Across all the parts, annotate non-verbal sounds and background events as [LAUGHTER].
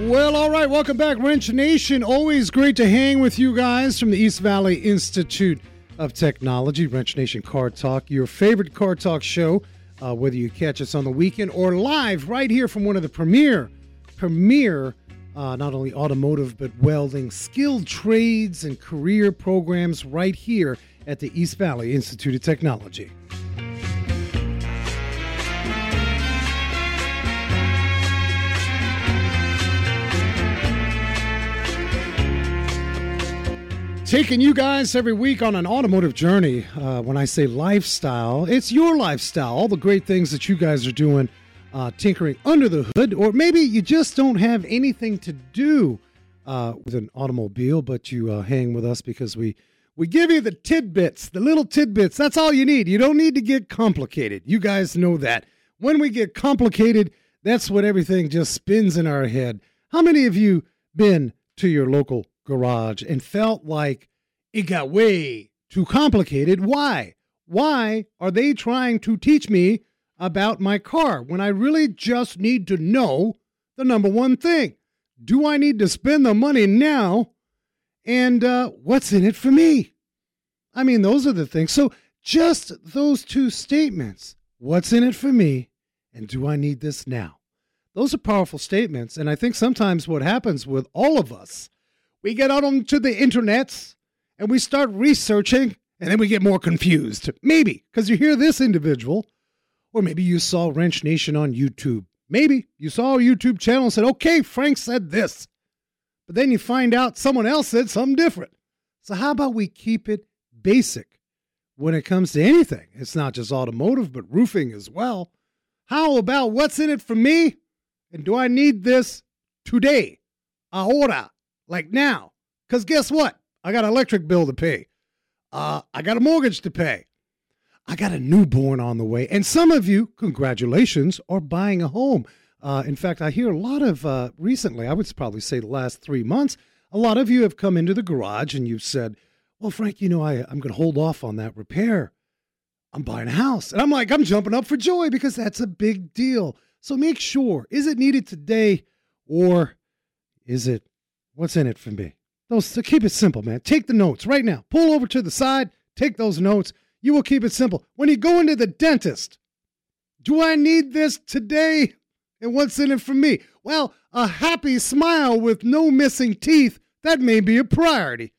Well, all right. Welcome back, Wrench Nation. Always great to hang with you guys from the East Valley Institute of Technology, Wrench Nation Car Talk, your favorite car talk show, uh, whether you catch us on the weekend or live right here from one of the premier, premier, uh, not only automotive but welding, skilled trades and career programs right here at the East Valley Institute of Technology. Taking you guys every week on an automotive journey. Uh, when I say lifestyle, it's your lifestyle. All the great things that you guys are doing, uh, tinkering under the hood, or maybe you just don't have anything to do uh, with an automobile, but you uh, hang with us because we we give you the tidbits, the little tidbits. That's all you need. You don't need to get complicated. You guys know that. When we get complicated, that's when everything just spins in our head. How many of you been to your local garage and felt like it got way too complicated. Why? Why are they trying to teach me about my car when I really just need to know the number one thing? Do I need to spend the money now? And uh, what's in it for me? I mean, those are the things. So, just those two statements what's in it for me? And do I need this now? Those are powerful statements. And I think sometimes what happens with all of us we get out onto the internets and we start researching and then we get more confused. Maybe because you hear this individual, or maybe you saw Wrench Nation on YouTube. Maybe you saw a YouTube channel and said, okay, Frank said this. But then you find out someone else said something different. So, how about we keep it basic when it comes to anything? It's not just automotive, but roofing as well. How about what's in it for me? And do I need this today? Ahora like now. Because guess what? I got an electric bill to pay. Uh, I got a mortgage to pay. I got a newborn on the way. And some of you, congratulations, are buying a home. Uh, in fact, I hear a lot of uh, recently, I would probably say the last three months, a lot of you have come into the garage and you've said, Well, Frank, you know, I, I'm going to hold off on that repair. I'm buying a house. And I'm like, I'm jumping up for joy because that's a big deal. So make sure is it needed today or is it What's in it for me? Those keep it simple, man. Take the notes right now. Pull over to the side, take those notes. You will keep it simple. When you go into the dentist, do I need this today? And what's in it for me? Well, a happy smile with no missing teeth, that may be a priority.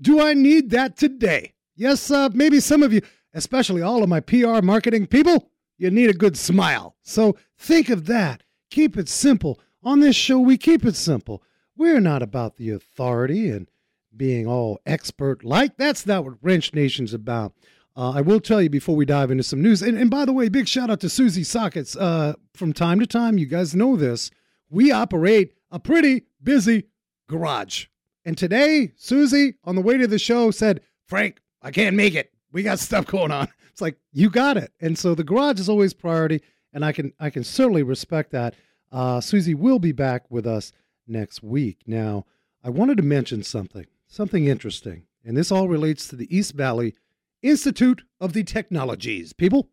Do I need that today? Yes, uh, maybe some of you, especially all of my PR marketing people, you need a good smile. So think of that. Keep it simple. On this show, we keep it simple. We're not about the authority and being all expert like. That's not what Wrench Nation's about. Uh, I will tell you before we dive into some news. And, and by the way, big shout out to Susie Sockets. Uh, from time to time, you guys know this, we operate a pretty busy garage. And today, Susie, on the way to the show, said, Frank, I can't make it. We got stuff going on. [LAUGHS] It's like, you got it. And so the garage is always priority. And I can I can certainly respect that. Uh, Susie will be back with us next week. Now, I wanted to mention something, something interesting, and this all relates to the East Valley Institute of the Technologies. People,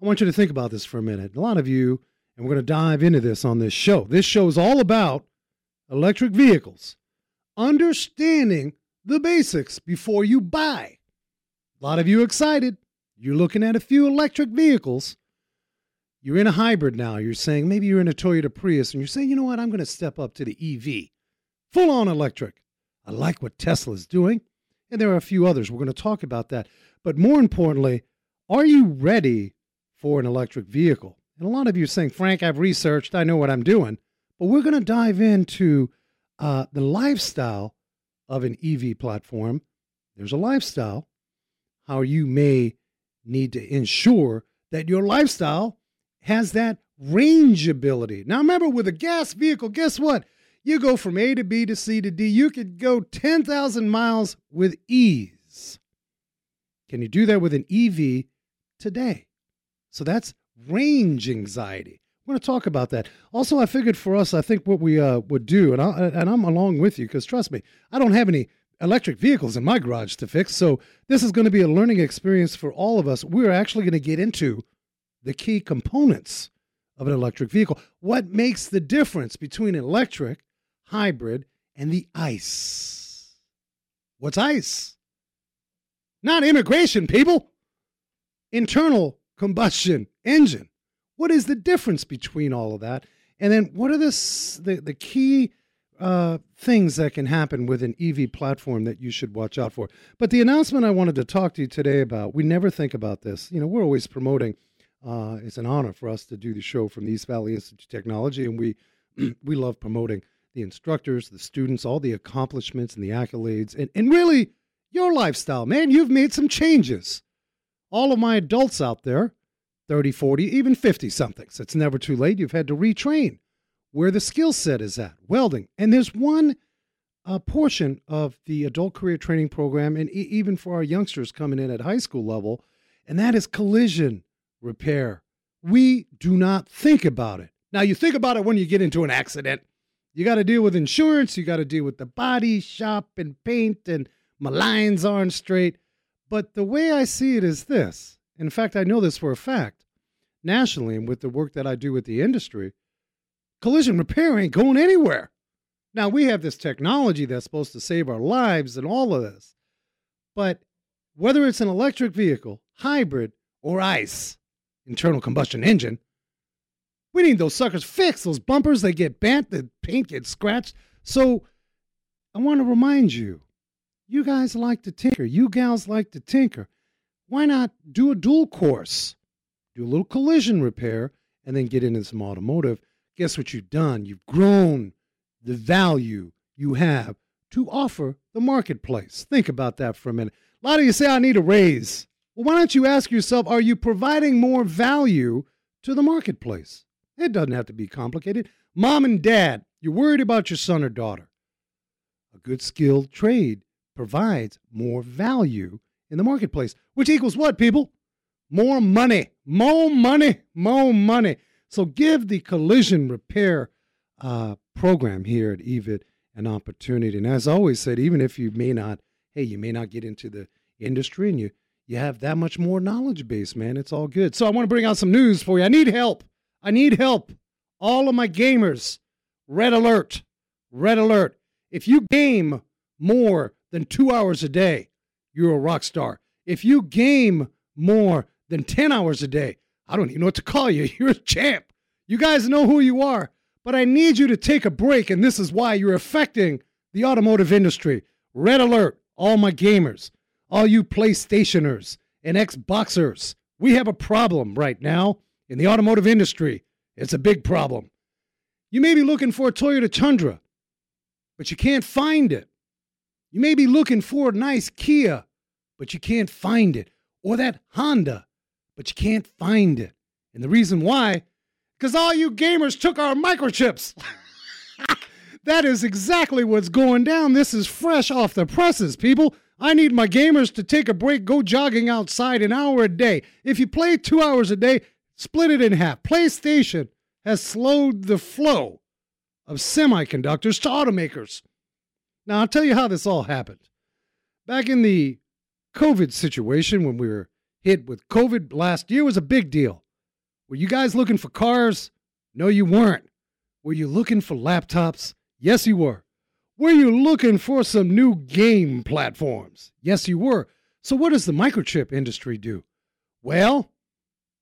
I want you to think about this for a minute. A lot of you, and we're going to dive into this on this show. This show is all about electric vehicles, understanding the basics before you buy. A lot of you excited. You're looking at a few electric vehicles you're in a hybrid now. You're saying maybe you're in a Toyota Prius and you're saying, you know what, I'm going to step up to the EV, full on electric. I like what Tesla's doing. And there are a few others. We're going to talk about that. But more importantly, are you ready for an electric vehicle? And a lot of you are saying, Frank, I've researched, I know what I'm doing. But we're going to dive into uh, the lifestyle of an EV platform. There's a lifestyle, how you may need to ensure that your lifestyle has that range ability. Now, remember, with a gas vehicle, guess what? You go from A to B to C to D. You could go 10,000 miles with ease. Can you do that with an EV today? So that's range anxiety. We're going to talk about that. Also, I figured for us, I think what we uh, would do, and, I, and I'm along with you because trust me, I don't have any electric vehicles in my garage to fix. So this is going to be a learning experience for all of us. We're actually going to get into the key components of an electric vehicle. What makes the difference between electric, hybrid, and the ICE? What's ICE? Not immigration, people. Internal combustion engine. What is the difference between all of that? And then what are the, the, the key uh, things that can happen with an EV platform that you should watch out for. But the announcement I wanted to talk to you today about, we never think about this. You know, we're always promoting. Uh, it's an honor for us to do the show from the East Valley Institute of Technology, and we [CLEARS THROAT] we love promoting the instructors, the students, all the accomplishments and the accolades, and, and really your lifestyle, man. You've made some changes. All of my adults out there, 30, 40, even 50 somethings, it's never too late. You've had to retrain where the skill set is at welding. And there's one uh, portion of the adult career training program, and e- even for our youngsters coming in at high school level, and that is collision repair. We do not think about it. Now, you think about it when you get into an accident. You got to deal with insurance, you got to deal with the body shop and paint, and my lines aren't straight. But the way I see it is this. In fact, I know this for a fact nationally, and with the work that I do with the industry collision repair ain't going anywhere. Now, we have this technology that's supposed to save our lives and all of this. But whether it's an electric vehicle, hybrid, or ICE, internal combustion engine, we need those suckers fixed. Those bumpers, they get bent, the paint gets scratched. So I want to remind you you guys like to tinker, you gals like to tinker. Why not do a dual course? Do a little collision repair and then get into some automotive guess what you've done? You've grown the value you have to offer the marketplace. Think about that for a minute. A lot of you say, I need a raise. Well, why don't you ask yourself, are you providing more value to the marketplace? It doesn't have to be complicated. Mom and dad, you're worried about your son or daughter. A good skilled trade provides more value in the marketplace, which equals what, people? More money, more money, more money. So give the collision repair uh, program here at EVIT an opportunity. And as always said, even if you may not, hey, you may not get into the industry and you you have that much more knowledge base, man. It's all good. So I want to bring out some news for you. I need help. I need help. All of my gamers, red alert, red alert. If you game more than two hours a day, you're a rock star. If you game more than 10 hours a day, I don't even know what to call you. [LAUGHS] You're a champ. You guys know who you are. But I need you to take a break, and this is why you're affecting the automotive industry. Red alert, all my gamers, all you PlayStationers and Xboxers. We have a problem right now in the automotive industry. It's a big problem. You may be looking for a Toyota Tundra, but you can't find it. You may be looking for a nice Kia, but you can't find it. Or that Honda, but you can't find it. And the reason why, because all you gamers took our microchips. [LAUGHS] that is exactly what's going down. This is fresh off the presses, people. I need my gamers to take a break, go jogging outside an hour a day. If you play two hours a day, split it in half. PlayStation has slowed the flow of semiconductors to automakers. Now, I'll tell you how this all happened. Back in the COVID situation, when we were hit with COVID last year was a big deal. Were you guys looking for cars? No, you weren't. Were you looking for laptops? Yes, you were. Were you looking for some new game platforms? Yes, you were. So, what does the microchip industry do? Well,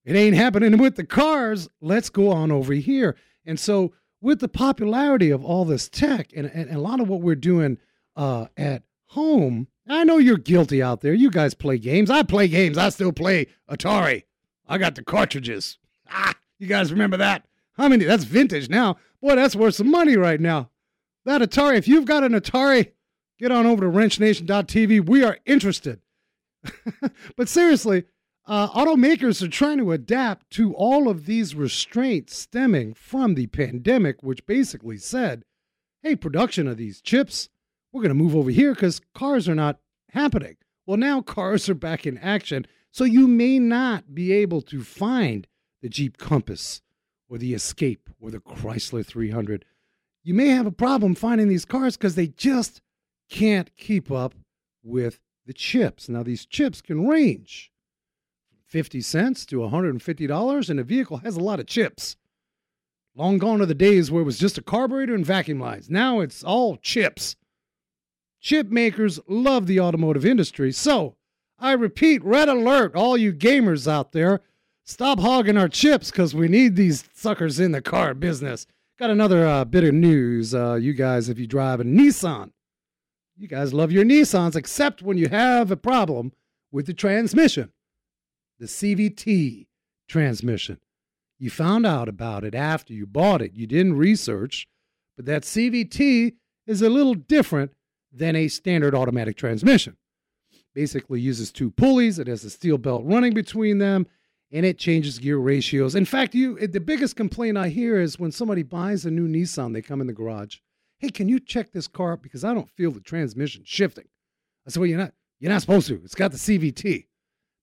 it ain't happening with the cars. Let's go on over here. And so, with the popularity of all this tech and, and, a lot of what we're doing uh, at home, I know you're guilty out there. You guys play games. I play games. I still play Atari. I got the cartridges. Ah, you guys remember that? How many? That's vintage now. Boy, that's worth some money right now. That Atari, if you've got an Atari, get on over to wrenchnation.tv. We are interested. [LAUGHS] but seriously, uh, automakers are trying to adapt to all of these restraints stemming from the pandemic, which basically said, hey, production of these chips, we're going to move over here because cars are not happening. Well, now cars are back in action, so you may not be able to find the Jeep Compass or the Escape or the Chrysler 300. You may have a problem finding these cars because they just can't keep up with the chips. Now, these chips can range from 50 cents to $150, and a vehicle has a lot of chips. Long gone are the days where it was just a carburetor and vacuum lines. Now it's all chips. Chip makers love the automotive industry. So, I repeat, red alert, all you gamers out there. Stop hogging our chips because we need these suckers in the car business. Got another uh, bit of news. Uh, you guys, if you drive a Nissan, you guys love your Nissans, except when you have a problem with the transmission, the CVT transmission. You found out about it after you bought it. You didn't research, but that CVT is a little different than a standard automatic transmission. Basically uses two pulleys, it has a steel belt running between them, and it changes gear ratios. In fact, you the biggest complaint I hear is when somebody buys a new Nissan, they come in the garage hey, can you check this car up because I don't feel the transmission shifting? I said, well, you're not, you're not supposed to. It's got the CVT.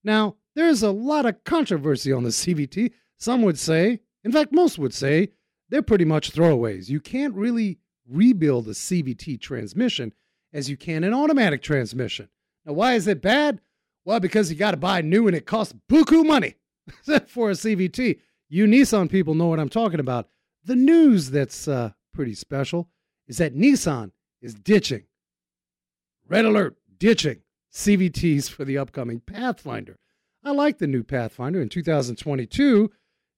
Now, there's a lot of controversy on the CVT. Some would say, in fact, most would say, they're pretty much throwaways. You can't really rebuild a CVT transmission as you can an automatic transmission. Now, why is it bad? Well, because you got to buy new and it costs buku money [LAUGHS] for a CVT. You Nissan people know what I'm talking about. The news that's uh, pretty special is that Nissan is ditching, red alert, ditching CVTs for the upcoming Pathfinder. I like the new Pathfinder. In 2022,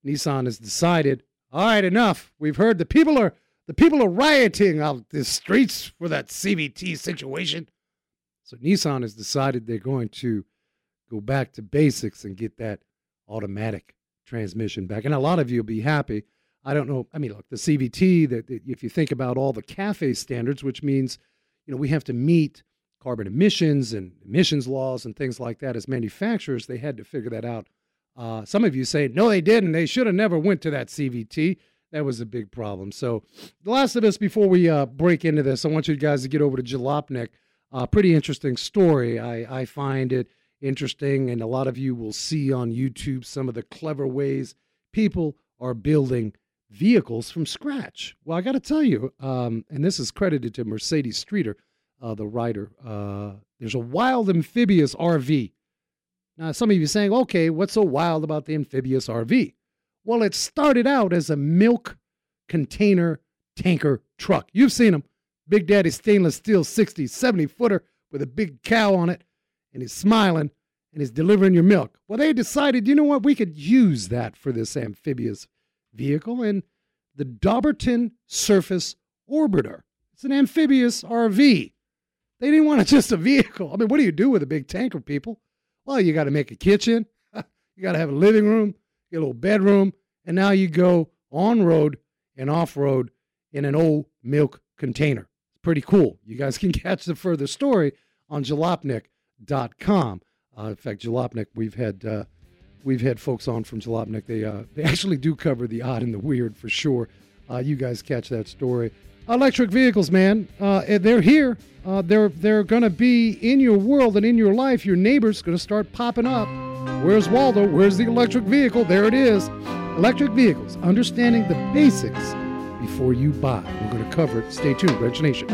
Nissan has decided, all right, enough. We've heard the people are the people are rioting out the streets for that CVT situation. So Nissan has decided they're going to go back to basics and get that automatic transmission back. And a lot of you will be happy I don't know. I mean, look, the CVT, that if you think about all the CAFE standards, which means, you know, we have to meet carbon emissions and emissions laws and things like that as manufacturers, they had to figure that out. Uh, some of you say, no, they didn't. They should have never went to that CVT. That was a big problem. So, the last of us, before we uh, break into this, I want you guys to get over to Jalopnik. Uh, pretty interesting story. I, I find it interesting, and a lot of you will see on YouTube some of the clever ways people are building vehicles from scratch. Well, I got to tell you, um, and this is credited to Mercedes Streeter, uh, the writer. Uh, there's a wild amphibious RV. Now, some of you saying, okay, what's so wild about the amphibious RV? Well, it started out as a milk container tanker truck. You've seen them. Big Daddy stainless steel 60, 70 footer with a big cow on it, and he's smiling and he's delivering your milk. Well, they decided, you know what, we could use that for this amphibious vehicle and the Dobbertin Surface Orbiter. It's an amphibious RV. They didn't want it [LAUGHS] just a vehicle. I mean, what do you do with a big tanker, people? Well, you got to make a kitchen, [LAUGHS] you got to have a living room, a little bedroom, and now you go on road and off road in an old milk container. It's pretty cool. You guys [LAUGHS] can catch the further story on jalopnik.com. Uh, in fact, Jalopnik, we've had uh, we've had folks on from Jalopnik. They uh, they actually do cover the odd and the weird for sure. Uh, you guys catch that story. Electric vehicles, man, uh, they're here. Uh, they're they're gonna be in your world and in your life. Your neighbors gonna start popping up. Where's Waldo? Where's the electric vehicle? There it is. Electric vehicles. Understanding the basics before you buy. We're gonna cover it. Stay tuned, Wrench Nation.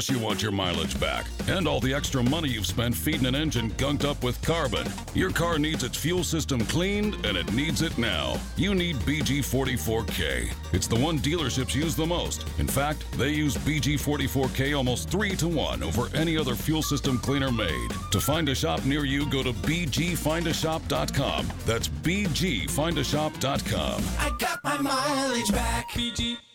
Course you want your mileage back and all the extra money you've spent feeding an engine gunked up with carbon. Your car needs its fuel system cleaned and it needs it now. You need BG44K. It's the one dealerships use the most. In fact, they use BG44K almost 3 to 1 over any other fuel system cleaner made. To find a shop near you, go to bgfindashop.com. That's bgfindashop.com. I got my mileage back. BG,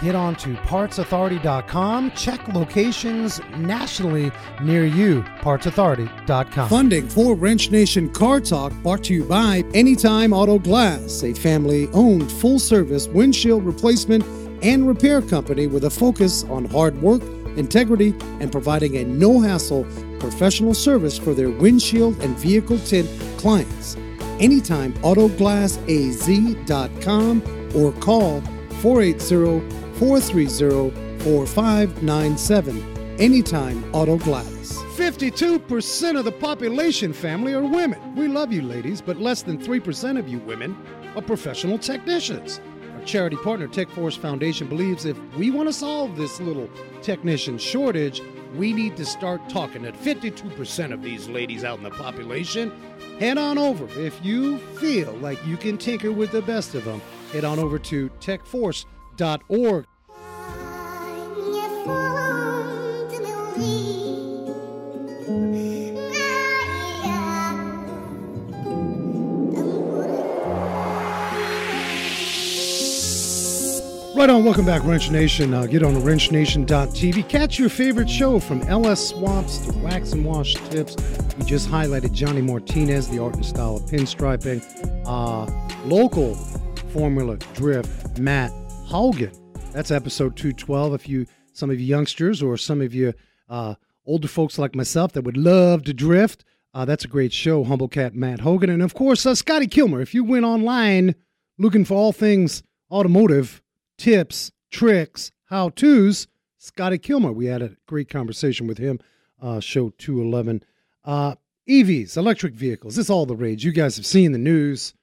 Get on to partsauthority.com. Check locations nationally near you. Partsauthority.com. Funding for Wrench Nation Car Talk brought to you by Anytime Auto Glass, a family owned full service windshield replacement and repair company with a focus on hard work, integrity, and providing a no hassle professional service for their windshield and vehicle tint clients. AnytimeAutoglassAZ.com or call 480 430 4597. Anytime Auto Glass. 52% of the population family are women. We love you, ladies, but less than 3% of you women are professional technicians. Our charity partner, Tech Force Foundation, believes if we want to solve this little technician shortage, we need to start talking to 52% of these ladies out in the population. Head on over. If you feel like you can tinker with the best of them, head on over to Right on, welcome back, Wrench Nation. Uh, get on wrenchnation.tv. Catch your favorite show from LS Swaps to Wax and Wash Tips. We just highlighted Johnny Martinez, the art and style of pinstriping. Uh, local Formula Drift, Matt Haugen. That's episode 212. If you, some of you youngsters or some of you uh, older folks like myself that would love to drift, uh, that's a great show. Humble Cat Matt Hogan. And of course, uh, Scotty Kilmer. If you went online looking for all things automotive, tips, tricks, how to's. Scotty Kilmer. We had a great conversation with him, uh, show 211. Uh, EVs, electric vehicles, it's all the rage. You guys have seen the news.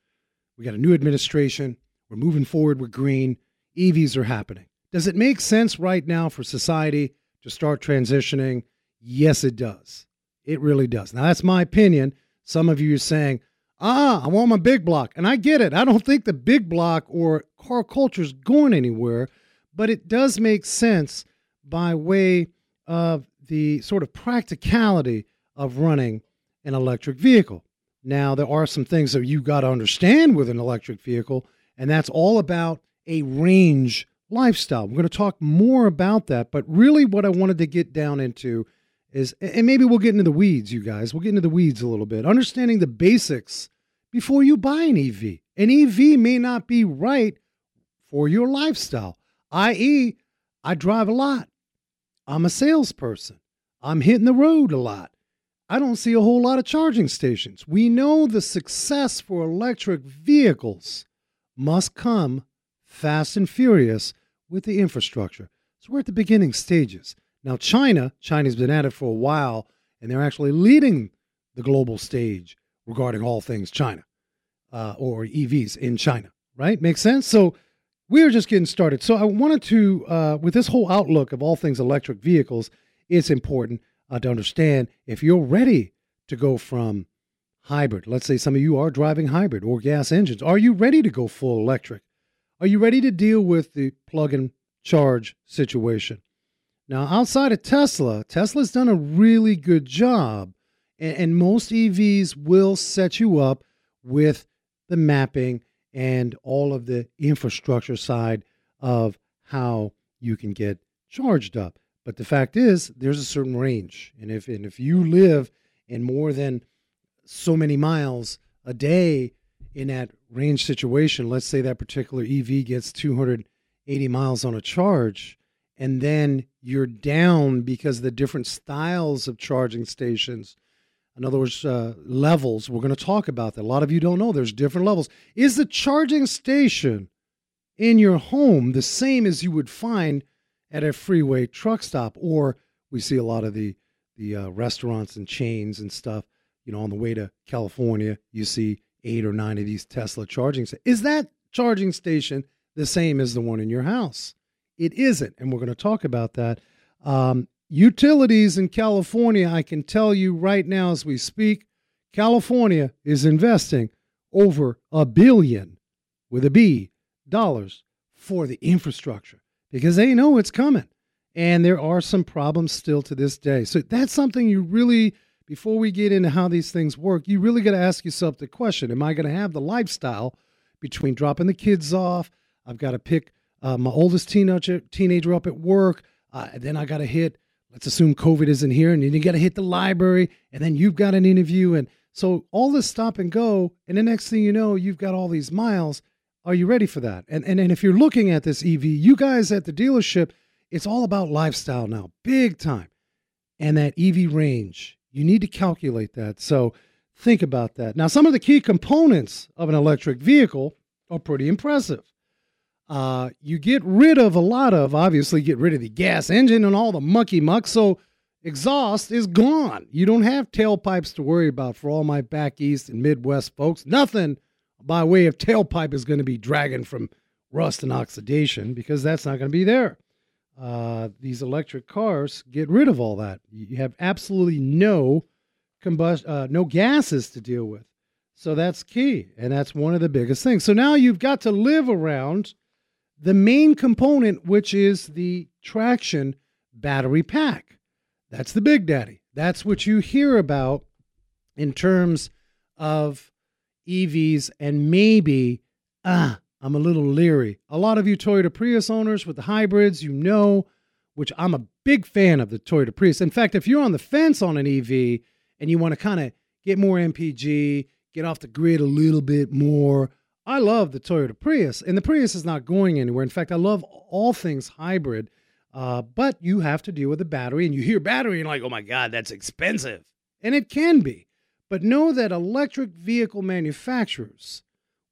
We got a new administration. We're moving forward with green. EVs are happening. Does it make sense right now for society to start transitioning? Yes, it does. It really does. Now, that's my opinion. Some of you are saying, ah, I want my big block. And I get it. I don't think the big block or car culture is going anywhere, but it does make sense by way of the sort of practicality of running an electric vehicle. Now, there are some things that you got to understand with an electric vehicle, and that's all about a range lifestyle. We're going to talk more about that, but really what I wanted to get down into is, and maybe we'll get into the weeds, you guys. We'll get into the weeds a little bit. Understanding the basics before you buy an EV. An EV may not be right for your lifestyle, i.e., I drive a lot. I'm a salesperson. I'm hitting the road a lot. I don't see a whole lot of charging stations. We know the success for electric vehicles must come fast and furious with the infrastructure. So we're at the beginning stages. Now, China, China's been at it for a while, and they're actually leading the global stage regarding all things China uh, or EVs in China, right? Makes sense? So we're just getting started. So I wanted to, uh, with this whole outlook of all things electric vehicles, it's important uh, to understand if you're ready to go from hybrid, let's say some of you are driving hybrid or gas engines, are you ready to go full electric? Are you ready to deal with the plug and charge situation? Now, outside of Tesla, Tesla's done a really good job, and, and most EVs will set you up with the mapping and all of the infrastructure side of how you can get charged up. But the fact is, there's a certain range, and if and if you live in more than so many miles a day in that range situation, let's say that particular EV gets 280 miles on a charge, and then you're down because the different styles of charging stations in other words, uh, levels. We're going to talk about that. A lot of you don't know there's different levels. Is the charging station in your home the same as you would find at a freeway truck stop? Or we see a lot of the the uh, restaurants and chains and stuff. You know, on the way to California, you see eight or nine of these Tesla charging. Is that charging station the same as the one in your house? It isn't, and we're going to talk about that. Um, Utilities in California, I can tell you right now as we speak, California is investing over a billion with a B dollars for the infrastructure because they know it's coming. And there are some problems still to this day. So that's something you really, before we get into how these things work, you really got to ask yourself the question Am I going to have the lifestyle between dropping the kids off? I've got to pick uh, my oldest teenager, teenager up at work. Uh, then I got to hit let's assume COVID isn't here, and then you got to hit the library, and then you've got an interview, and so all this stop and go, and the next thing you know, you've got all these miles. Are you ready for that? And and and if you're looking at this EV, you guys at the dealership, it's all about lifestyle now, big time, and that EV range. You need to calculate that. So Think about that. Now, some of the key components of an electric vehicle are pretty impressive. Uh, you get rid of a lot of, obviously, get rid of the gas engine and all the mucky muck. So, exhaust is gone. You don't have tailpipes to worry about for all my back east and Midwest folks. Nothing by way of tailpipe is going to be dragging from rust and oxidation because that's not going to be there. Uh, these electric cars get rid of all that. You have absolutely no combustion, uh, no gases to deal with. So that's key, and that's one of the biggest things. So now you've got to live around the main component, which is the traction battery pack. That's the big daddy. That's what you hear about in terms of EVs, and maybe, ah, I'm a little leery. A lot of you Toyota Prius owners with the hybrids, you know, which I'm a big fan of the Toyota Prius. In fact, if you're on the fence on an EV and you want to kind of get more MPG, get off the grid a little bit more, I love the Toyota Prius. And the Prius is not going anywhere. In fact, I love all things hybrid. Uh, but you have to deal with the battery, and you hear battery, and you're like, oh my God, that's expensive. And it can be. But know that electric vehicle manufacturers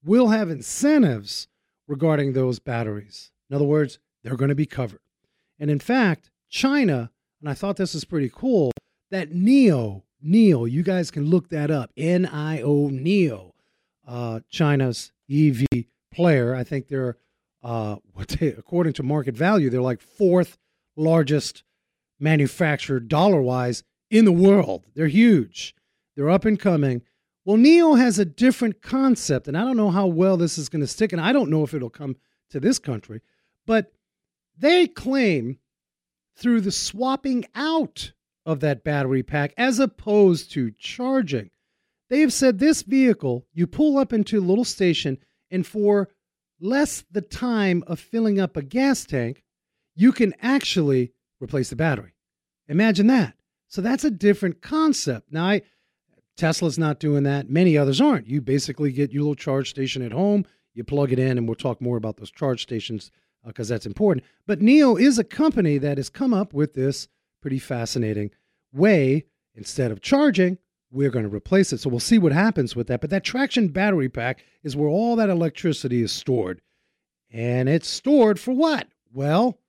will have incentives regarding those batteries. In other words, they're going to be covered. And in fact, China, and I thought this was pretty cool, that NEO, NEO, you guys can look that up, N I O NIO, uh, China's EV player. I think they're, uh, [LAUGHS] they, according to market value, they're like fourth largest manufacturer dollar wise in the world. They're huge. They're up and coming. Well, NIO has a different concept, and I don't know how well this is going to stick, and I don't know if it'll come to this country, but they claim through the swapping out of that battery pack as opposed to charging. They have said this vehicle, you pull up into a little station, and for less the time of filling up a gas tank, you can actually replace the battery. Imagine that. So that's a different concept. Now, I, Tesla's not doing that. Many others aren't. You basically get your little charge station at home, you plug it in, and we'll talk more about those charge stations because uh, that's important. But NIO is a company that has come up with this pretty fascinating way. Instead of charging, we're going to replace it. So we'll see what happens with that. But that traction battery pack is where all that electricity is stored. And it's stored for what? Well,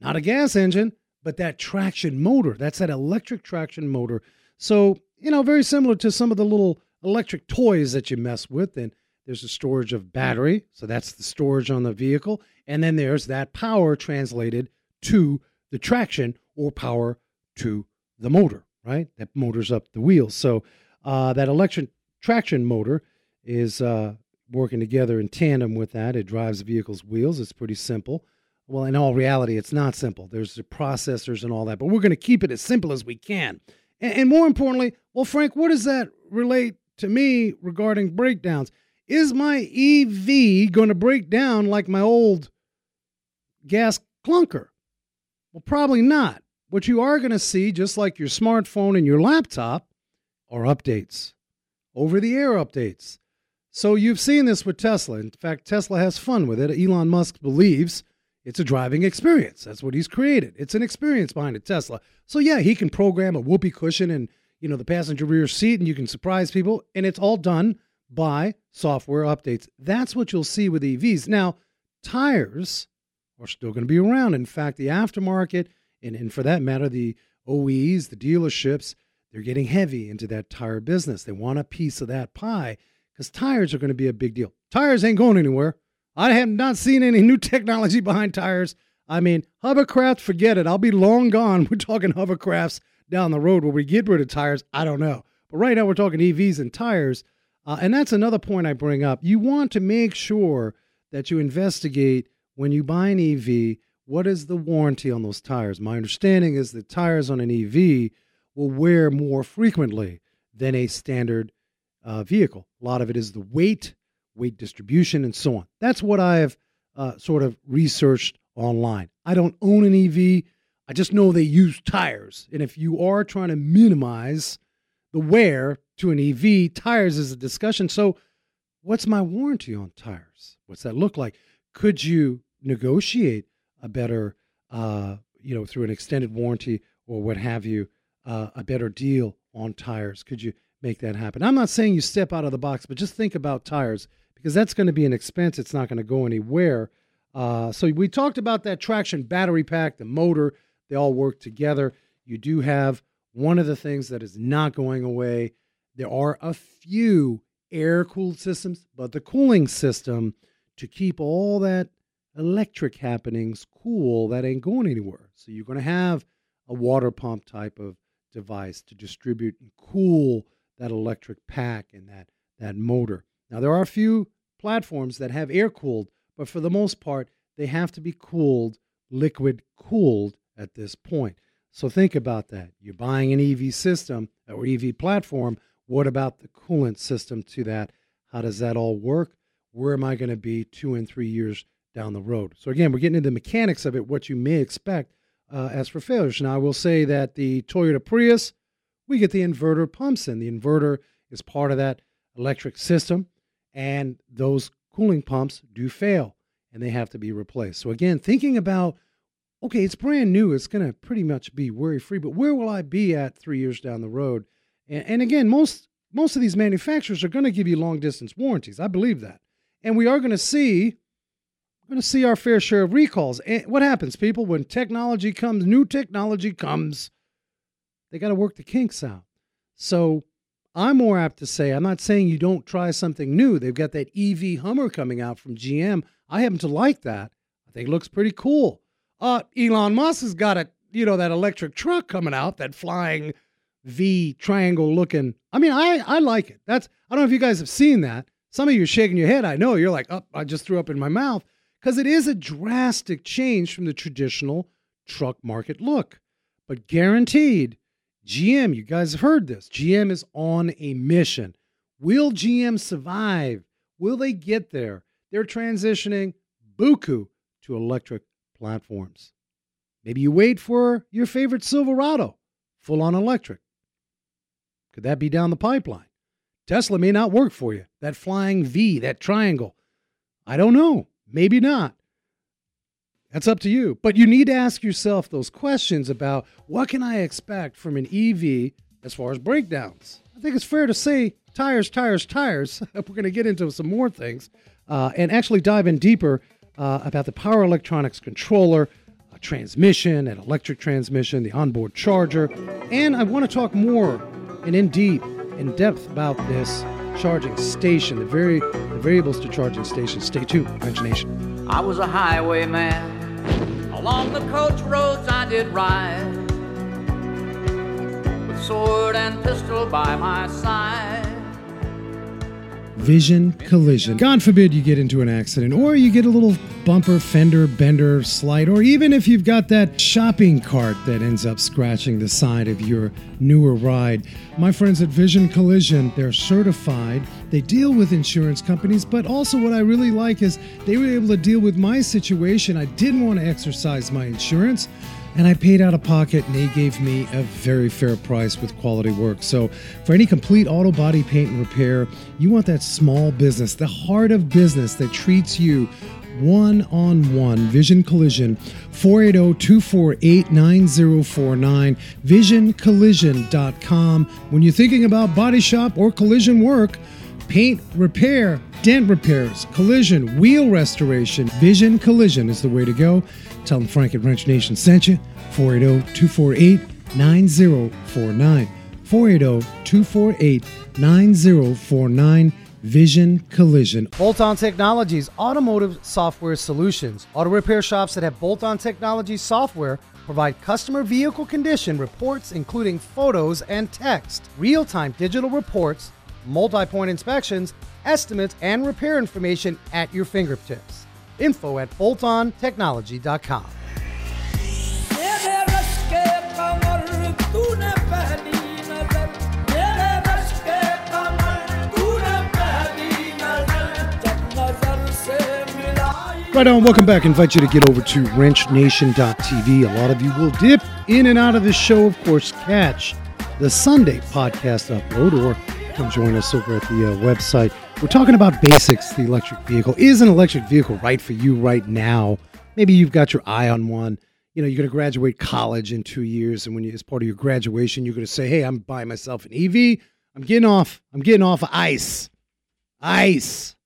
not a gas engine, but that traction motor. That's that electric traction motor. So you know, very similar to some of the little electric toys that you mess with. And there's a storage of battery, so that's the storage on the vehicle. And then there's that power translated to the traction or power to the motor, right? That motors up the wheels. So uh, that electric traction motor is uh, working together in tandem with that. It drives the vehicle's wheels. It's pretty simple. Well, in all reality, it's not simple. There's the processors and all that, but we're going to keep it as simple as we can. And, and more importantly, well, Frank, what does that relate to me regarding breakdowns? Is my EV going to break down like my old gas clunker? Well, probably not. What you are going to see, just like your smartphone and your laptop, are updates, over the air updates. So you've seen this with Tesla. In fact, Tesla has fun with it. Elon Musk believes it's a driving experience. That's what he's created. It's an experience behind a Tesla. So yeah, he can program a whoopee cushion and you know the passenger rear seat, and you can surprise people, and it's all done by software updates. That's what you'll see with EVs. Now, tires are still going to be around. In fact, the aftermarket, and, and for that matter, the OEs, the dealerships, they're getting heavy into that tire business. They want a piece of that pie because tires are going to be a big deal. Tires ain't going anywhere. I have not seen any new [LAUGHS] technology behind tires. I mean, hovercraft, forget it. I'll be long gone. [LAUGHS] We're talking hovercrafts down the road where we get rid of tires. I don't know. But right now we're talking EVs and tires. Uh, and that's another point I bring up. You want to make sure that you investigate when you buy an EV what is the warranty on those tires. My understanding is that tires on an EV will wear more frequently than a standard uh, vehicle. A lot of it is the weight weight distribution, and so on. That's what I have uh, sort of researched online. I don't own an EV. I just know they use tires. And if you are trying to minimize the wear to an EV, tires is a discussion. So, what's my warranty on tires? What's that look like? Could you negotiate a better, uh, you know, through an extended warranty or what have you, uh, a better deal on tires? Could you make that happen. I'm not saying you step out of the box, but just think about tires because that's going to be an expense. It's not going to go anywhere. Uh, so we talked about that traction battery pack, the motor, they all work together. You do have one of the things that is not going away. There are a few air cooled systems, but the cooling system to keep all that electric happenings cool, that ain't going anywhere. So you're going to have a water pump type of device to distribute and cool that electric pack and that, that motor. Now, there are a few platforms that have air cooled, but for the most part, they have to be cooled, liquid cooled at this point. So think about that. You're buying an EV system or EV platform. What about the coolant system to that? How does that all work? Where am I going to be two and three years down the road? So, again, we're getting into the mechanics of it, what you may expect uh, as for failures. Now, I will say that the Toyota Prius, we get the inverter pumps in. The inverter is part of that electric system, and those cooling pumps do fail and they have to be replaced. So, again, thinking about okay, it's brand new, it's going to pretty much be worry free, but where will I be at three years down the road? And, and again, most most of these manufacturers are going to give you long distance warranties. I believe that, and we are going to see we're going to see our fair share of recalls. And what happens, people, when technology comes, new technology comes, they got to work the kinks out. So I'm more apt to say, I'm not saying you don't try something new. They've got that EV Hummer coming out from GM. I happen to like that. I think it looks pretty cool. Uh, Elon Musk has got a, you know, that electric truck coming out, that flying V triangle looking. I mean, I, I like it. That's, I don't know if you guys have seen that. Some of you are shaking your head. I know you're like, oh, I just threw up in my mouth because it is a drastic change from the traditional truck market look. But guaranteed, GM, you guys have heard this. GM is on a mission. Will GM survive? Will they get there? They're transitioning Buku to electric platforms. Maybe you wait for your favorite Silverado, full on electric. Could that be down the pipeline? Tesla may not work for you. That flying V, that triangle. I don't know. Maybe not. That's up to you. But you need to ask yourself those questions about what can I expect from an EV as far as breakdowns. I think it's fair to say tires, tires, tires. [LAUGHS] We're going to get into some more things uh, and actually dive in deeper uh, about the power electronics controller, a transmission, an electric transmission, the onboard charger, and I want to talk more and in deep, in depth about this charging station, the very the variables to charging stations. Stay tuned, Wrench Nation. I was a highwayman. Along the coach roads I did ride. With sword and pistol by my side. Vision collision. God forbid you get into an accident or you get a little bumper, fender, bender, slide, or even if you've got that shopping cart that ends up scratching the side of your newer ride. My friends at Vision Collision, they're certified. They deal with insurance companies, but also what I really like is they were able to deal with my situation. I didn't want to exercise my insurance and I paid out of pocket, and they gave me a very fair price with quality work. So, for any complete auto body paint and repair, you want that small business, the heart of business that treats you one on one. Vision Collision, 480 248 9049, visioncollision.com. When you're thinking about body shop or collision work, paint repair, dent repairs, collision, wheel restoration, Vision Collision is the way to go. Tell them Frank at Wrench Nation sent you. 480 248 9049. 480 248 9049. Vision Collision. Bolt On Technologies, automotive software solutions. Auto repair shops that have Bolt On Technology software provide customer vehicle condition reports, including photos and text, real time digital reports, multi point inspections, estimates, and repair information at your fingertips. Info at boltontechnology.com. Right on, welcome back. I invite you to get over to wrenchnation.tv. A lot of you will dip in and out of this show, of course, catch the Sunday podcast upload or come join us over at the uh, website. We're talking about basics, the electric vehicle. Is an electric vehicle right for you right now? Maybe you've got your eye on one. You know, you're going to graduate college in two years, and when you, as part of your graduation, you're going to say, "Hey, I'm buying myself an EV. I'm getting off. I'm getting off of ice. Ice.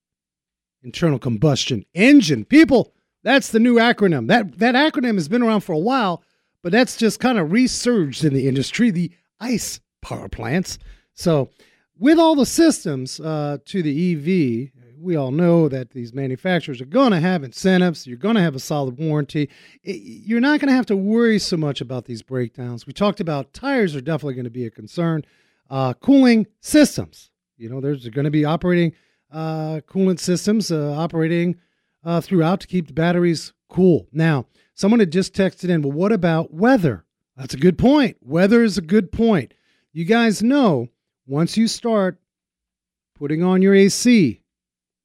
Internal combustion engine. People, that's the new acronym. That that acronym has been around for a while, but that's just kind of resurged in the industry. The ICE power plants. So, with all the systems uh, to the EV, we all know that these manufacturers are going to have incentives. You're going to have a solid warranty. You're not going to have to worry so much about these breakdowns. We talked about tires are definitely going to be a concern. Uh, cooling systems. You know, there's going to be operating uh, coolant systems uh, operating uh, throughout to keep the batteries cool. Now, someone had just texted in, well, what about weather? That's a good point. Weather is a good point. You guys know once you start putting on your AC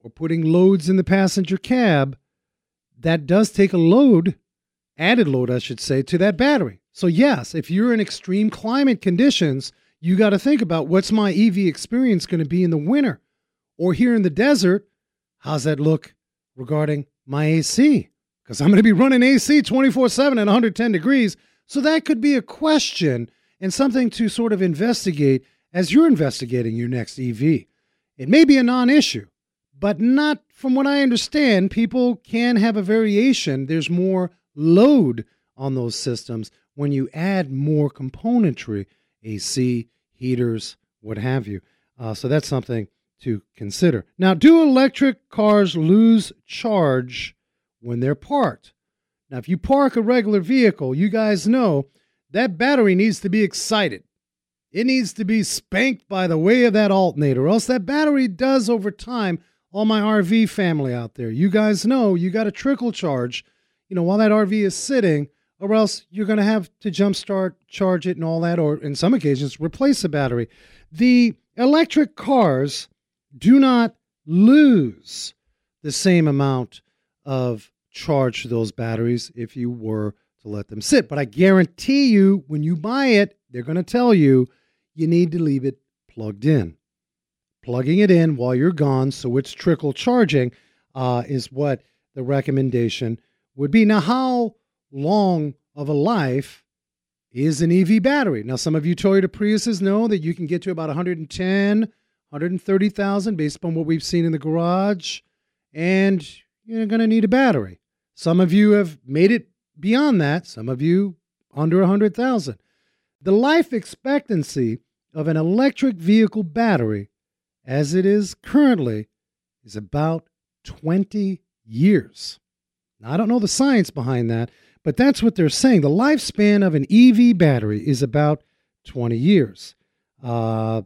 or putting loads in the passenger cab, that does take a load, added load, I should say, to that battery. So, yes, if you're in extreme climate conditions, you got to think about what's my EV experience going to be in the winter or here in the desert. How's that look regarding my AC? Because I'm going to be running AC 24 7 at 110 degrees. So, that could be a question and something to sort of investigate as you're investigating your next EV. It may be a non issue, but not from what I understand. People can have a variation. There's more load on those systems when you add more componentry, AC, heaters, what have you. Uh, so that's something to consider. Now, do electric cars lose charge when they're parked? Now, if you park a regular vehicle, you guys know that battery needs to be excited. It needs to be spanked by the way of that alternator, or else that battery does over time. All my RV family out there, you guys know you got a trickle charge, you know, while that RV is sitting, or else you're going to have to jumpstart, charge it, and all that, or in some occasions, replace the battery. The electric cars do not lose the same amount of charge to those batteries if you were to let them sit. But I guarantee you, when you buy it, they're going to tell you you need to leave it plugged in. Plugging it in while you're gone so it's trickle charging uh, is what the recommendation would be. Now, how long of a life is an EV battery? Now, some of you Toyota Priuses know that you can get to about 110, 130,000 based upon what we've seen in the garage, and you're going to need a battery. Some of you have made it Beyond that, some of you under 100,000. The life expectancy of an electric vehicle battery, as it is currently, is about 20 years. Now, I don't know the science behind that, but that's what they're saying. The lifespan of an EV battery is about 20 years. Uh,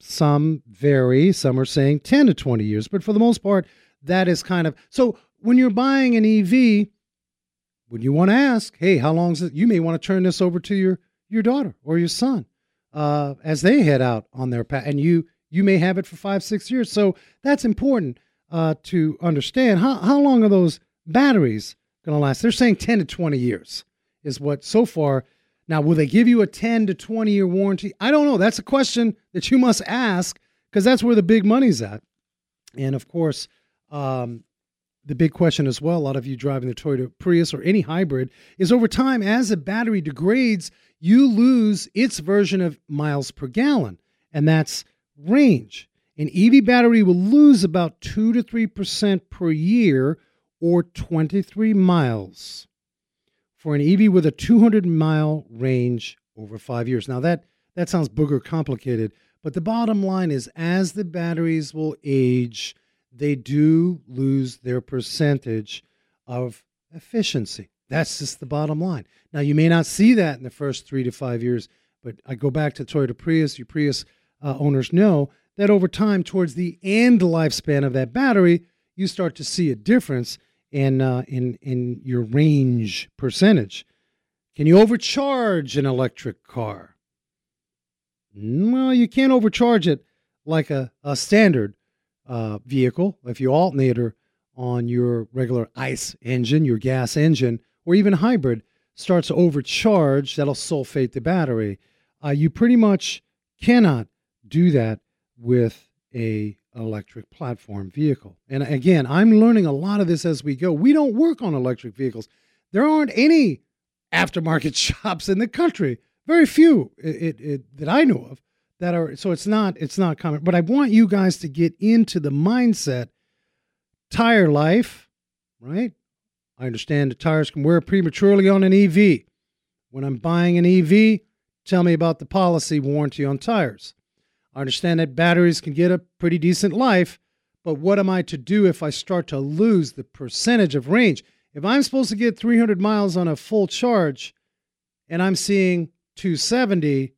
some vary, some are saying 10 to 20 years, but for the most part, that is kind of so when you're buying an EV, when you want to ask, hey, how long is it? You may want to turn this over to your your daughter or your son uh, as they head out on their path, and you you may have it for five, six years. So that's important uh, to understand. How how long are those batteries going to last? They're saying ten to twenty years is what so far. Now, will they give you a ten to twenty year warranty? I don't know. That's a question that you must ask because that's where the big money's at. And of course, um, the big question as well, a lot of you driving the Toyota Prius or any hybrid, is over time, as the battery degrades, you lose its version of miles per gallon, and that's range. An EV battery will lose about 2 to 3% per year or 23 miles for an EV with a 200 mile range over five years. Now, that, that sounds booger complicated, but the bottom line is as the batteries will age, they do lose their percentage of efficiency. That's just the bottom line. Now, you may not see that in the first three to five years, but I go back to Toyota Prius. Your Prius uh, owners know that over time, towards the end lifespan of that battery, you start to see a difference in uh, in in your range percentage. Can you overcharge an electric car? Well, you can't overcharge it like a, a standard uh, vehicle, if you alternator on your regular ICE engine, your gas engine, or even hybrid starts to overcharge, that'll sulfate the battery. Uh, you pretty much cannot do that with a electric platform vehicle. And again, I'm learning a lot of this as we go. We don't work on electric vehicles. There aren't any aftermarket [LAUGHS] shops in the country. Very few it, it, it, that I know of that are so it's not it's not common. But I want you guys to get into the mindset tire life, right? I understand the tires can wear prematurely on an EV. When I'm buying an EV, tell me about the policy warranty on tires. I understand that batteries can get a pretty decent life, but what am I to do if I start to lose the percentage of range? If I'm supposed to get 300 miles on a full charge and I'm seeing 270,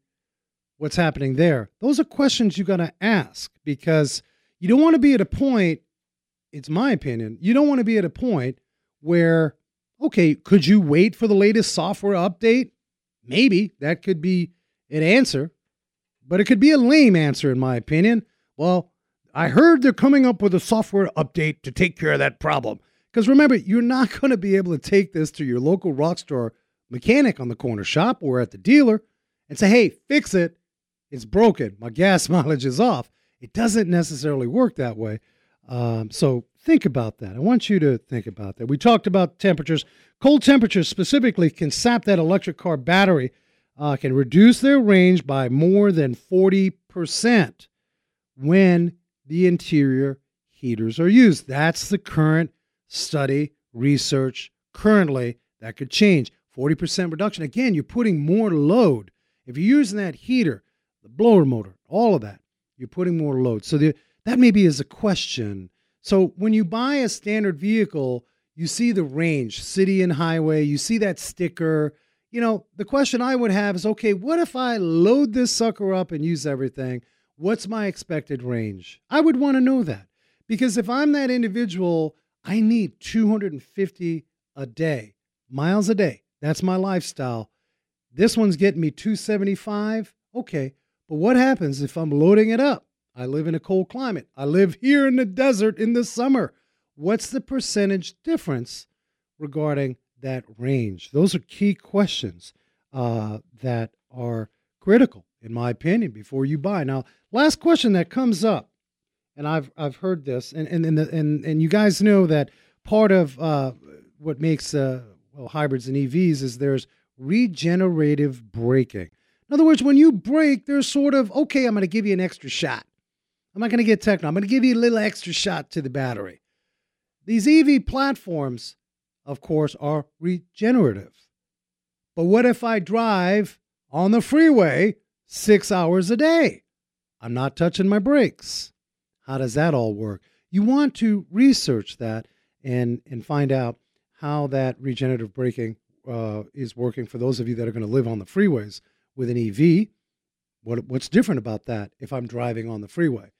what's happening there? Those are questions you got to ask because you don't want to be at a point, it's my opinion, you don't want to be at a point where, okay, could you wait for the latest software update? Maybe that could be an answer, but it could be a lame answer, in my opinion. Well, I heard they're coming up with a software update to take care of that problem. Because remember, you're not [LAUGHS] going to be able to take this to your local Rockstar mechanic on the corner shop or at the dealer and say, hey, fix it. It's broken. My gas [LAUGHS] mileage is off. It doesn't necessarily work that way. Um, so think about that. I want you to think about that. We talked about temperatures. Cold temperatures specifically can sap that electric car battery, uh, can reduce their range by more than 40% when the interior heaters are used. That's the current study, research currently. That could change. 40% reduction. Again, you're putting more load. If you're using that heater, the blower motor, all of that, you're putting more load. So the, that maybe is a question. So when you buy a standard vehicle, you see the range, city and highway, you see that sticker. You know, the question I would have is okay, what if I load this sucker up and use everything? What's my expected range? I would want to know that because if I'm that individual, I need 250 a day, miles a day. That's my lifestyle. This one's getting me 275. Okay. But what happens if I'm loading it up? I live in a cold climate. I live here in the desert in the summer. What's the percentage difference regarding that range? Those are key questions uh, that are critical, in my opinion, before you buy. Now, last question that comes up, and I've I've heard this, and and and and, and you guys know that part of uh, what makes uh, well, hybrids and EVs is there's regenerative braking. In other words, when you brake, there's sort of, okay, I'm going to give you an extra shot. I'm not going to get technical. I'm going to give you a little extra shot to the battery. These EV platforms, of course, are regenerative. But what if I drive on the freeway six hours a day? I'm not touching my brakes. How does that all work? You want to research that and, and find out how that regenerative braking uh, is working for those of you that are going to live on the freeways with an EV. What, what's different about that if I'm driving on the freeway?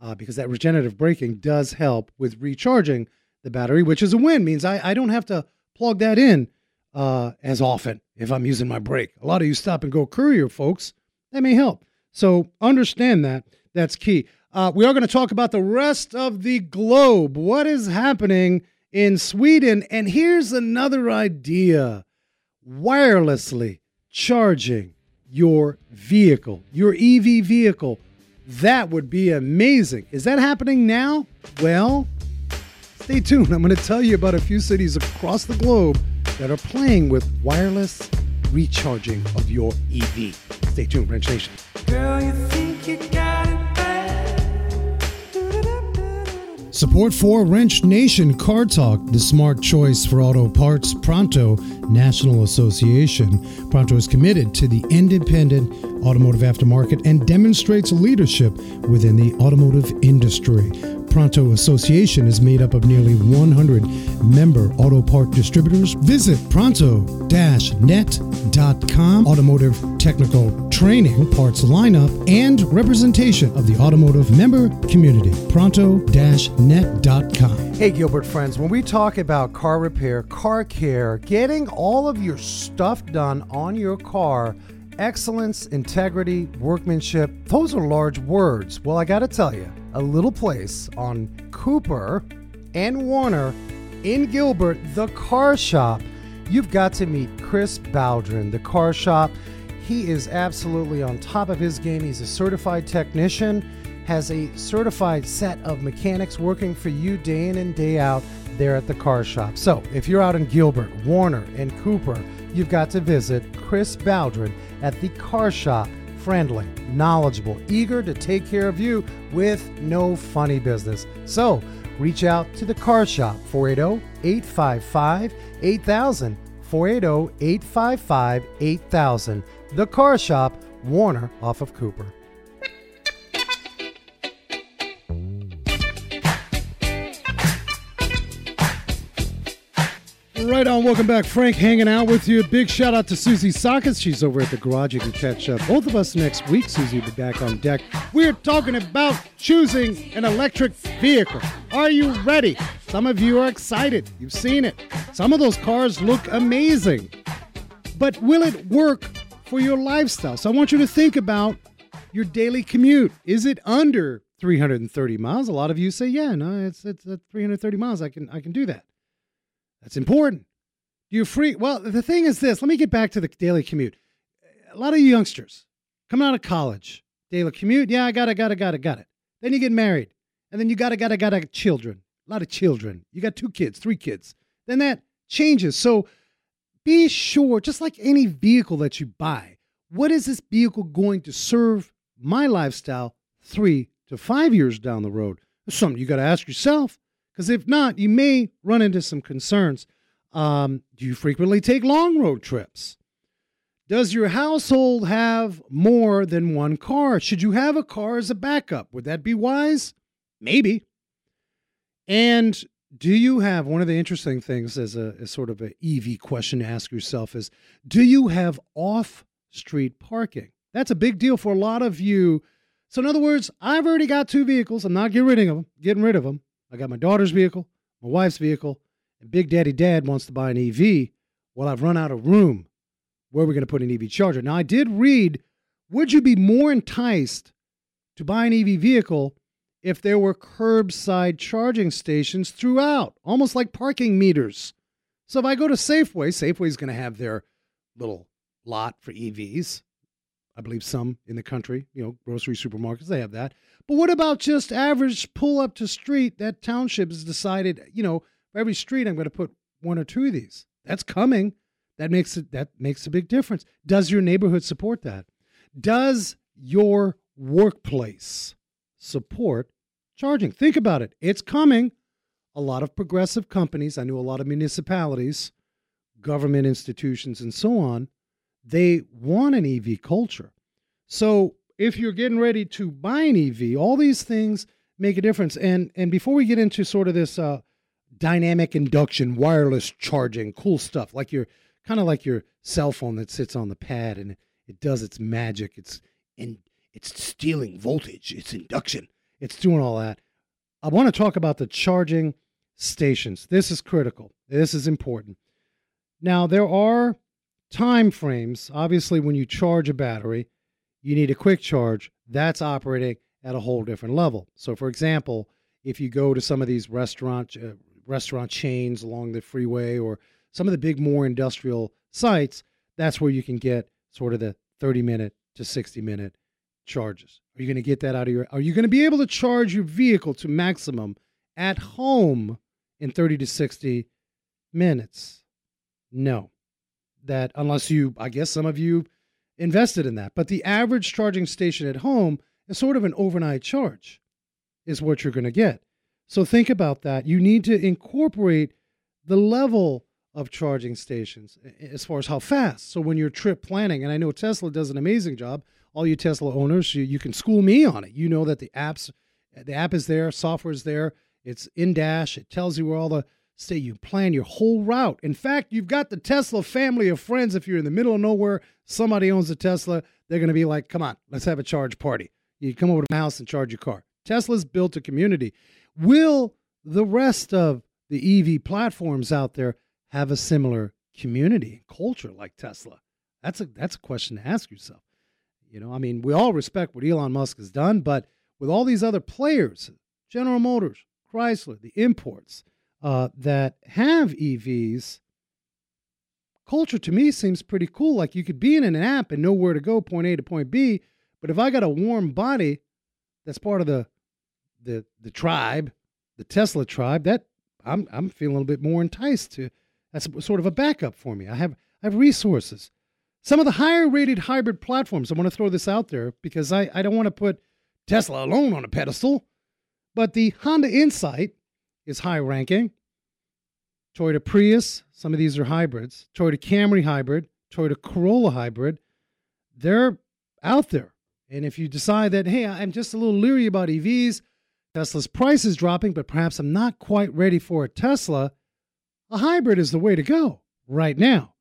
Uh, because that regenerative braking does help with recharging the battery, which is a win. Means I, I don't have to plug that in uh, as often if I'm using my brake. A lot of you stop and go courier folks. That may help. So understand that. That's key. Uh, we are going to talk about the rest of the globe. What is happening in Sweden. And here's another idea wirelessly charging your vehicle, your EV vehicle. That would be amazing. Is that happening now? Well, stay tuned. I'm going to tell you about a few cities across the globe that are playing with wireless recharging of your EV. Stay tuned, Wrench Nation. Girl, you you Support for Wrench Nation Car Talk, the smart choice for auto parts, Pronto National Association. Pronto is committed to the independent automotive aftermarket and demonstrates leadership within the automotive industry. Pronto Association is made up of nearly 100 member auto part distributors. Visit pronto-net.com. Automotive technical training, parts lineup, and representation of the automotive member community. Pronto-net.com. Hey, Gilbert friends, when we talk about car repair, car care, getting all of your stuff done on your car, excellence, integrity, workmanship, those are large words. Well, I got to tell you, a little place on Cooper and Warner in Gilbert, the car shop. You've got to meet Chris Baldwin, the car shop. He is absolutely on top of his game. He's a certified technician, has a certified set of mechanics working for you day in and day out there at the car shop. So if you're out in Gilbert, Warner, and Cooper, you've got to visit Chris Baldwin at the car shop friendly, knowledgeable, eager to take care of you with no funny business. So reach out to the car shop 480 855 8000. 480 855 8000. The car shop, Warner off of Cooper. Right on. Welcome back. Frank hanging out with you. Big shout out to Susie Sockets. She's over at the garage. You can catch up. both of us next week. Susie will be back on deck. We're talking about choosing an electric vehicle. Are you ready? Some of you are excited. You've seen it. Some of those cars look amazing. But will it work for your lifestyle? So I want you to think about your daily commute. Is it under 330 miles? A lot of you say, yeah, no, it's, it's, it's 330 miles. I can, I can do that. That's important. Do you free? Well, the thing is this. Let me get back to the daily commute. A lot of youngsters coming out of college, daily commute. Yeah, I got it, got it, got it, got it. Then you get married, and then you got it, got it, got it. Children, a lot of children. You got two kids, three kids. Then that changes. So be sure, just like any vehicle that you buy, what is this vehicle going to serve my lifestyle three to five years down the road? That's something you got to ask yourself. Because if not, you may run into some concerns. Um, do you frequently take long road trips? Does your household have more than one car? Should you have a car as a backup? Would that be wise? Maybe. And do you have one of the interesting things as a as sort of an EV question to ask yourself is do you have off street parking? That's a big deal for a lot of you. So in other words, I've already got two vehicles. I'm not getting rid of them. Getting rid of them. I got my daughter's vehicle, my wife's vehicle, and Big Daddy Dad wants to buy an EV. Well, I've run out of room. Where are we going to put an EV charger? Now, I did read would you be more enticed to buy an EV vehicle if there were curbside charging stations throughout, almost like parking meters? So if I go to Safeway, Safeway is going to have their little lot for EVs. I believe some in the country, you know, grocery supermarkets, they have that. But what about just average pull up to street? That township has decided, you know, for every street I'm going to put one or two of these. That's coming. That makes it that makes a big difference. Does your neighborhood support that? Does your workplace support charging? Think about it. It's coming. A lot of progressive companies, I know a lot of municipalities, government institutions, and so on, they want an EV culture. So if you're getting ready to buy an EV, all these things make a difference. And and before we get into sort of this uh, dynamic induction, wireless charging, cool stuff, like your kind of like your cell phone that sits on the pad and it does its magic. It's and it's stealing voltage. It's induction. It's doing all that. I want to talk about the charging stations. This is critical. This is important. Now there are time frames. Obviously, when you charge a battery, you need a quick charge. That's operating at a whole different level. So, for example, if you go to some of these restaurant uh, restaurant chains along the freeway or some of the big, more industrial sites, that's where you can get sort of the 30 minute to 60 minute charges. Are you going to get that out of your? Are you going to be able to charge your vehicle to maximum at home in 30 to 60 minutes? No. That unless you, I guess some of you invested in that. But the average charging station at home is sort of an overnight charge, is what you're going to get. So think about that. You need to incorporate the level of charging stations as far as how fast. So when you're trip planning, and I know Tesla does an amazing job, all you Tesla owners, you, you can school me on it. You know that the apps, the app is there, software is there, it's in Dash, it tells you where all the Say you plan your whole route. In fact, you've got the Tesla family of friends. If you're in the middle of nowhere, somebody owns a Tesla, they're going to be like, come on, let's have a charge party. You come over to my house and charge your car. Tesla's built a community. Will the rest of the EV platforms out there have a similar community culture like Tesla? That's a that's a question to ask yourself. You know, I mean, we all respect what Elon Musk has done, but with all these other players, General Motors, Chrysler, the imports, uh, that have EVs, culture to me seems pretty cool. Like you could be in an app and know where to go, point A to point B. But if I got a warm body that's part of the the the tribe, the Tesla tribe, that I'm I'm feeling a little bit more enticed to. That's sort of a backup for me. I have I have resources. Some of the higher rated hybrid platforms, I want to throw this out there because I, I don't want to put Tesla alone on a pedestal, but the Honda Insight is high ranking. Toyota Prius, some of these are hybrids. Toyota Camry hybrid, Toyota Corolla hybrid, they're out there. And if you decide that, hey, I'm just a little leery about EVs, Tesla's price is dropping, but perhaps I'm not quite ready for a Tesla, a hybrid is the way to go right now.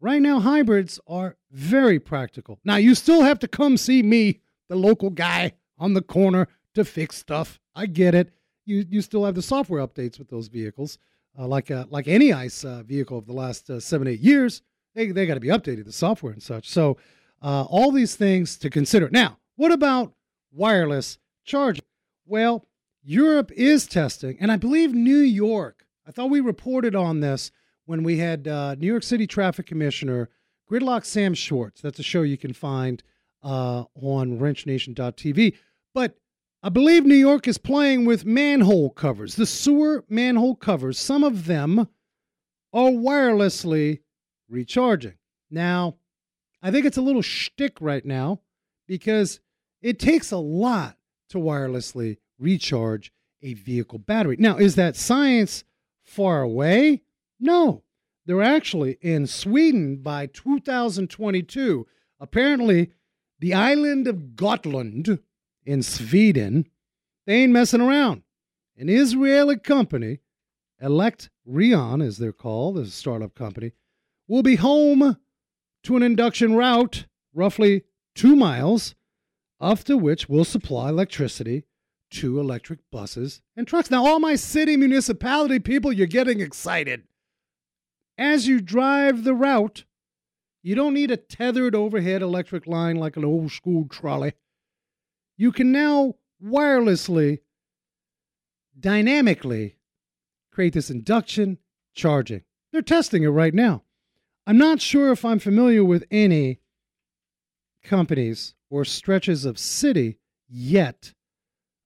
Right now, hybrids are very practical. Now, you still have to come see me, the local guy on the corner, to fix stuff. I get it. You, you still have the software updates with those vehicles. Uh, like uh, like any ICE uh, vehicle of the last uh, seven eight years, they they got to be updated, the software and such. So uh, all these things to consider. Now, what about wireless charging? Well, Europe is testing, and I believe New York. I thought we reported on this when we had uh, New York City Traffic Commissioner Gridlock Sam Schwartz. That's a show you can find on WrenchNation.tv. But I believe New York is playing with manhole covers, the sewer manhole covers. Some of them are wirelessly recharging. Now, I think it's a little shtick right now because it takes a lot to wirelessly recharge a vehicle battery. Now, is that science far away? No. They're actually in Sweden by 2022. Apparently, the island of Gotland in Sweden, they ain't messing around. An Israeli company, Electreon, as they're called, as a startup company, will be home to an induction route, roughly two miles, after which will supply electricity to electric buses and trucks. Now, all my city municipality people, you're getting excited. As you drive the route, you don't need a tethered overhead electric line like an old school trolley. You can now wirelessly, dynamically create this induction charging. They're testing it right now. I'm not sure if I'm familiar with any companies or stretches of city yet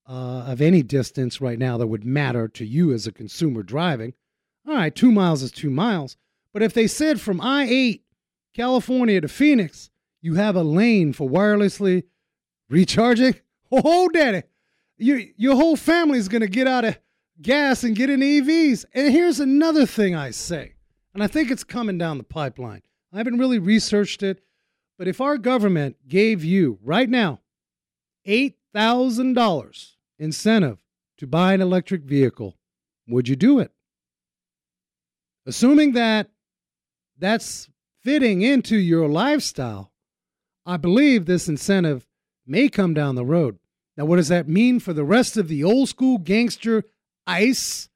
uh, of any distance right now that would matter to you as a consumer driving. All right, two miles is two miles. But if they said from I 8, California to Phoenix, you have a lane for wirelessly recharging, [LAUGHS] oh, daddy, your, your whole family is going to get out of gas and get in EVs. And here's another thing I say, and I think it's coming down the pipeline. I haven't really researched it, but if our government gave you right now $8,000 incentive to buy an electric vehicle, would you do it? Assuming that that's fitting into your lifestyle, I believe this incentive may come down the road. Now, what does that mean for the rest of the old school gangster ICE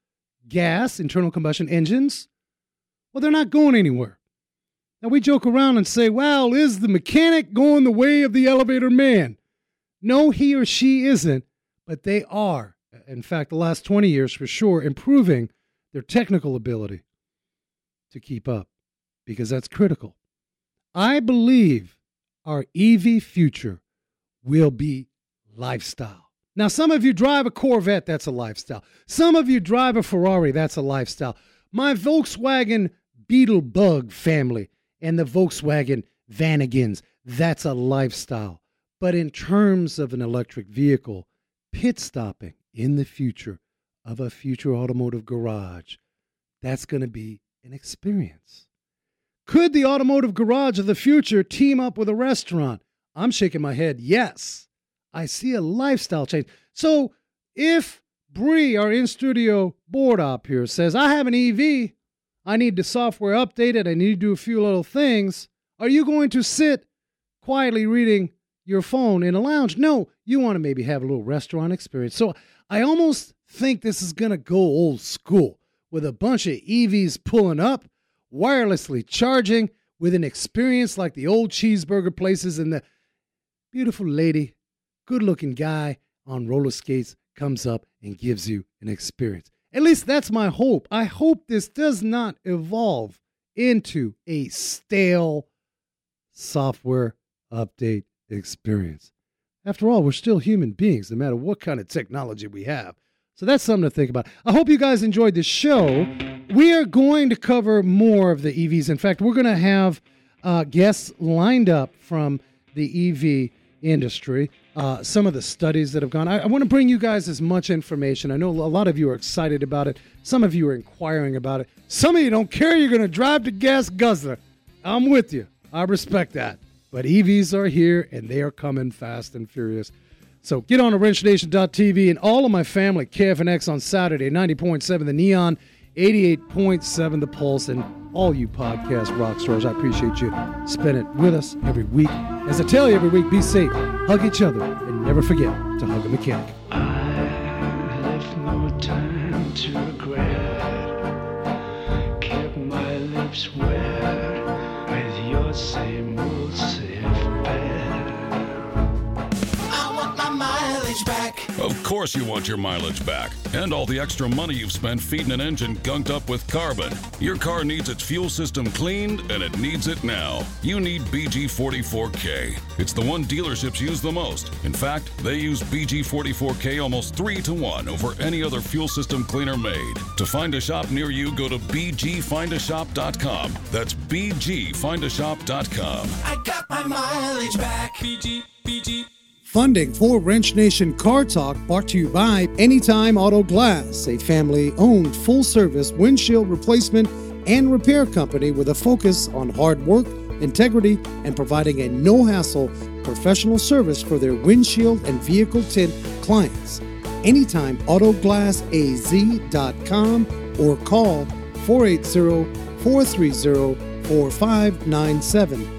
gas internal combustion engines? Well, they're not going anywhere. Now, we joke around and say, well, is the mechanic going the way of the elevator man? No, he or she isn't but they are, in fact, the last 20 years for sure, improving their technical ability to keep up because that's critical. I believe our EV future will be lifestyle. Now, some of you drive a Corvette, that's a lifestyle. Some of you drive a Ferrari, that's a lifestyle. My Volkswagen Beetle Bug family and the Volkswagen Vanagons, that's a lifestyle. But in terms of an electric vehicle, pit stopping in the future of a future automotive garage. That's going to be an experience. Could the automotive garage of the future team up with a restaurant? I'm shaking my head. Yes. I see a lifestyle change. So if Bree, our in studio board op here, says, I have an EV, I need the software updated, I need to do a few little things, are you going to sit quietly reading your phone in a lounge. No, you want to maybe have a little restaurant experience. So I almost think this is going to go old school with a bunch of EVs pulling up, wirelessly charging, with an experience like the old cheeseburger places and the beautiful lady, good looking guy on roller skates comes up and gives you an experience. At least that's my hope. I hope this does not evolve into a stale software update experience. After all, we're still human beings, no matter what kind of technology we have. So that's something to think about. I hope you guys enjoyed this show. We are going to cover more of the EVs. In fact, we're going to have uh, guests lined up from the EV industry, uh, some of the studies that have gone. I, I want to bring you guys as much information. I know a lot of you are excited about it. Some of you are inquiring about it. Some of you don't care. You're going to drive to gas guzzler. I'm with you. I respect that. But EVs are here and they are coming fast and furious. So get on to wrenchnation.tv and all of my family, KFNX on Saturday, 90.7 The Neon, 88.7 The Pulse, and all you podcast rock stars. I appreciate you spending it with us every week. As I tell you every week, be safe, hug each other, and never forget to hug a mechanic. Course, you want your mileage back and all the extra money you've spent feeding an engine gunked up with carbon. Your car needs its fuel system cleaned, and it needs it now. You need BG44K. It's the one dealerships use the most. In fact, they use BG44K almost three to one over any other fuel system cleaner made. To find a shop near you, go to BGFindAShop.com. That's BGFindAShop.com. I got my mileage back. BG, BG. Funding for Wrench Nation Car Talk brought to you by Anytime Auto Glass, a family owned full service windshield replacement and repair company with a focus on hard work, integrity, and providing a no hassle professional service for their windshield and vehicle tint clients. Anytime Auto Glass AnytimeAutoglassAZ.com or call 480 430 4597.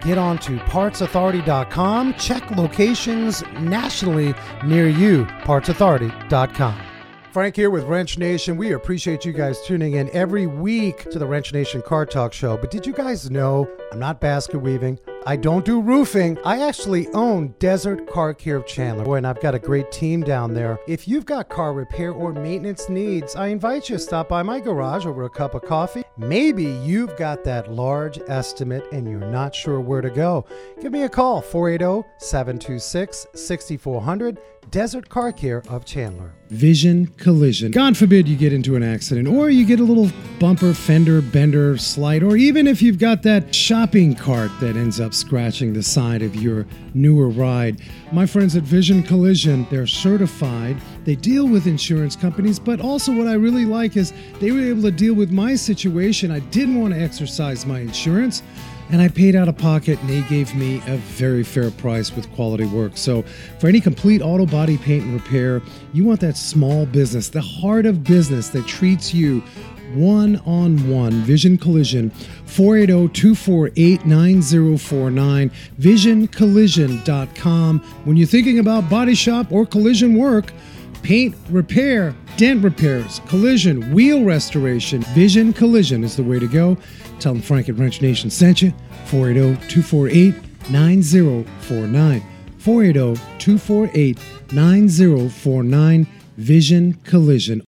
get on to partsauthority.com. Check locations nationally near you. Partsauthority.com. Frank here with Wrench Nation. We appreciate you guys tuning in every week to the Wrench Nation Car Talk Show. But did you guys know I'm not basket weaving? I don't do roofing. I actually own Desert Car Care of Chandler. Boy, and I've got a great team down there. If you've got car repair or maintenance needs, I invite you to stop by my garage over a cup of coffee. Maybe you've got that large estimate and you're not sure where to go. Give me a call 480 726 6400. Desert Car Care of Chandler. Vision collision. God forbid you get into an accident or you get a little bumper, fender, bender, slide, or even if you've got that shopping cart that ends up scratching the side of your newer ride. My friends at Vision Collision, they're certified. They deal with insurance companies, but also what I really like is they were able to deal with my situation. I didn't want to exercise my insurance and I paid out of pocket, and they gave me a very fair price with quality work. So, for any complete auto body paint and repair, you want that small business, the heart of business that treats you one on one. Vision Collision, 480 248 9049, visioncollision.com. When you're thinking about body shop or collision work, paint repair, dent repairs, collision, wheel restoration, Vision Collision is the way to go. Tell them Frank at Wrench Nation sent you. 480 248 9049. 480 248 9049. Vision Collision.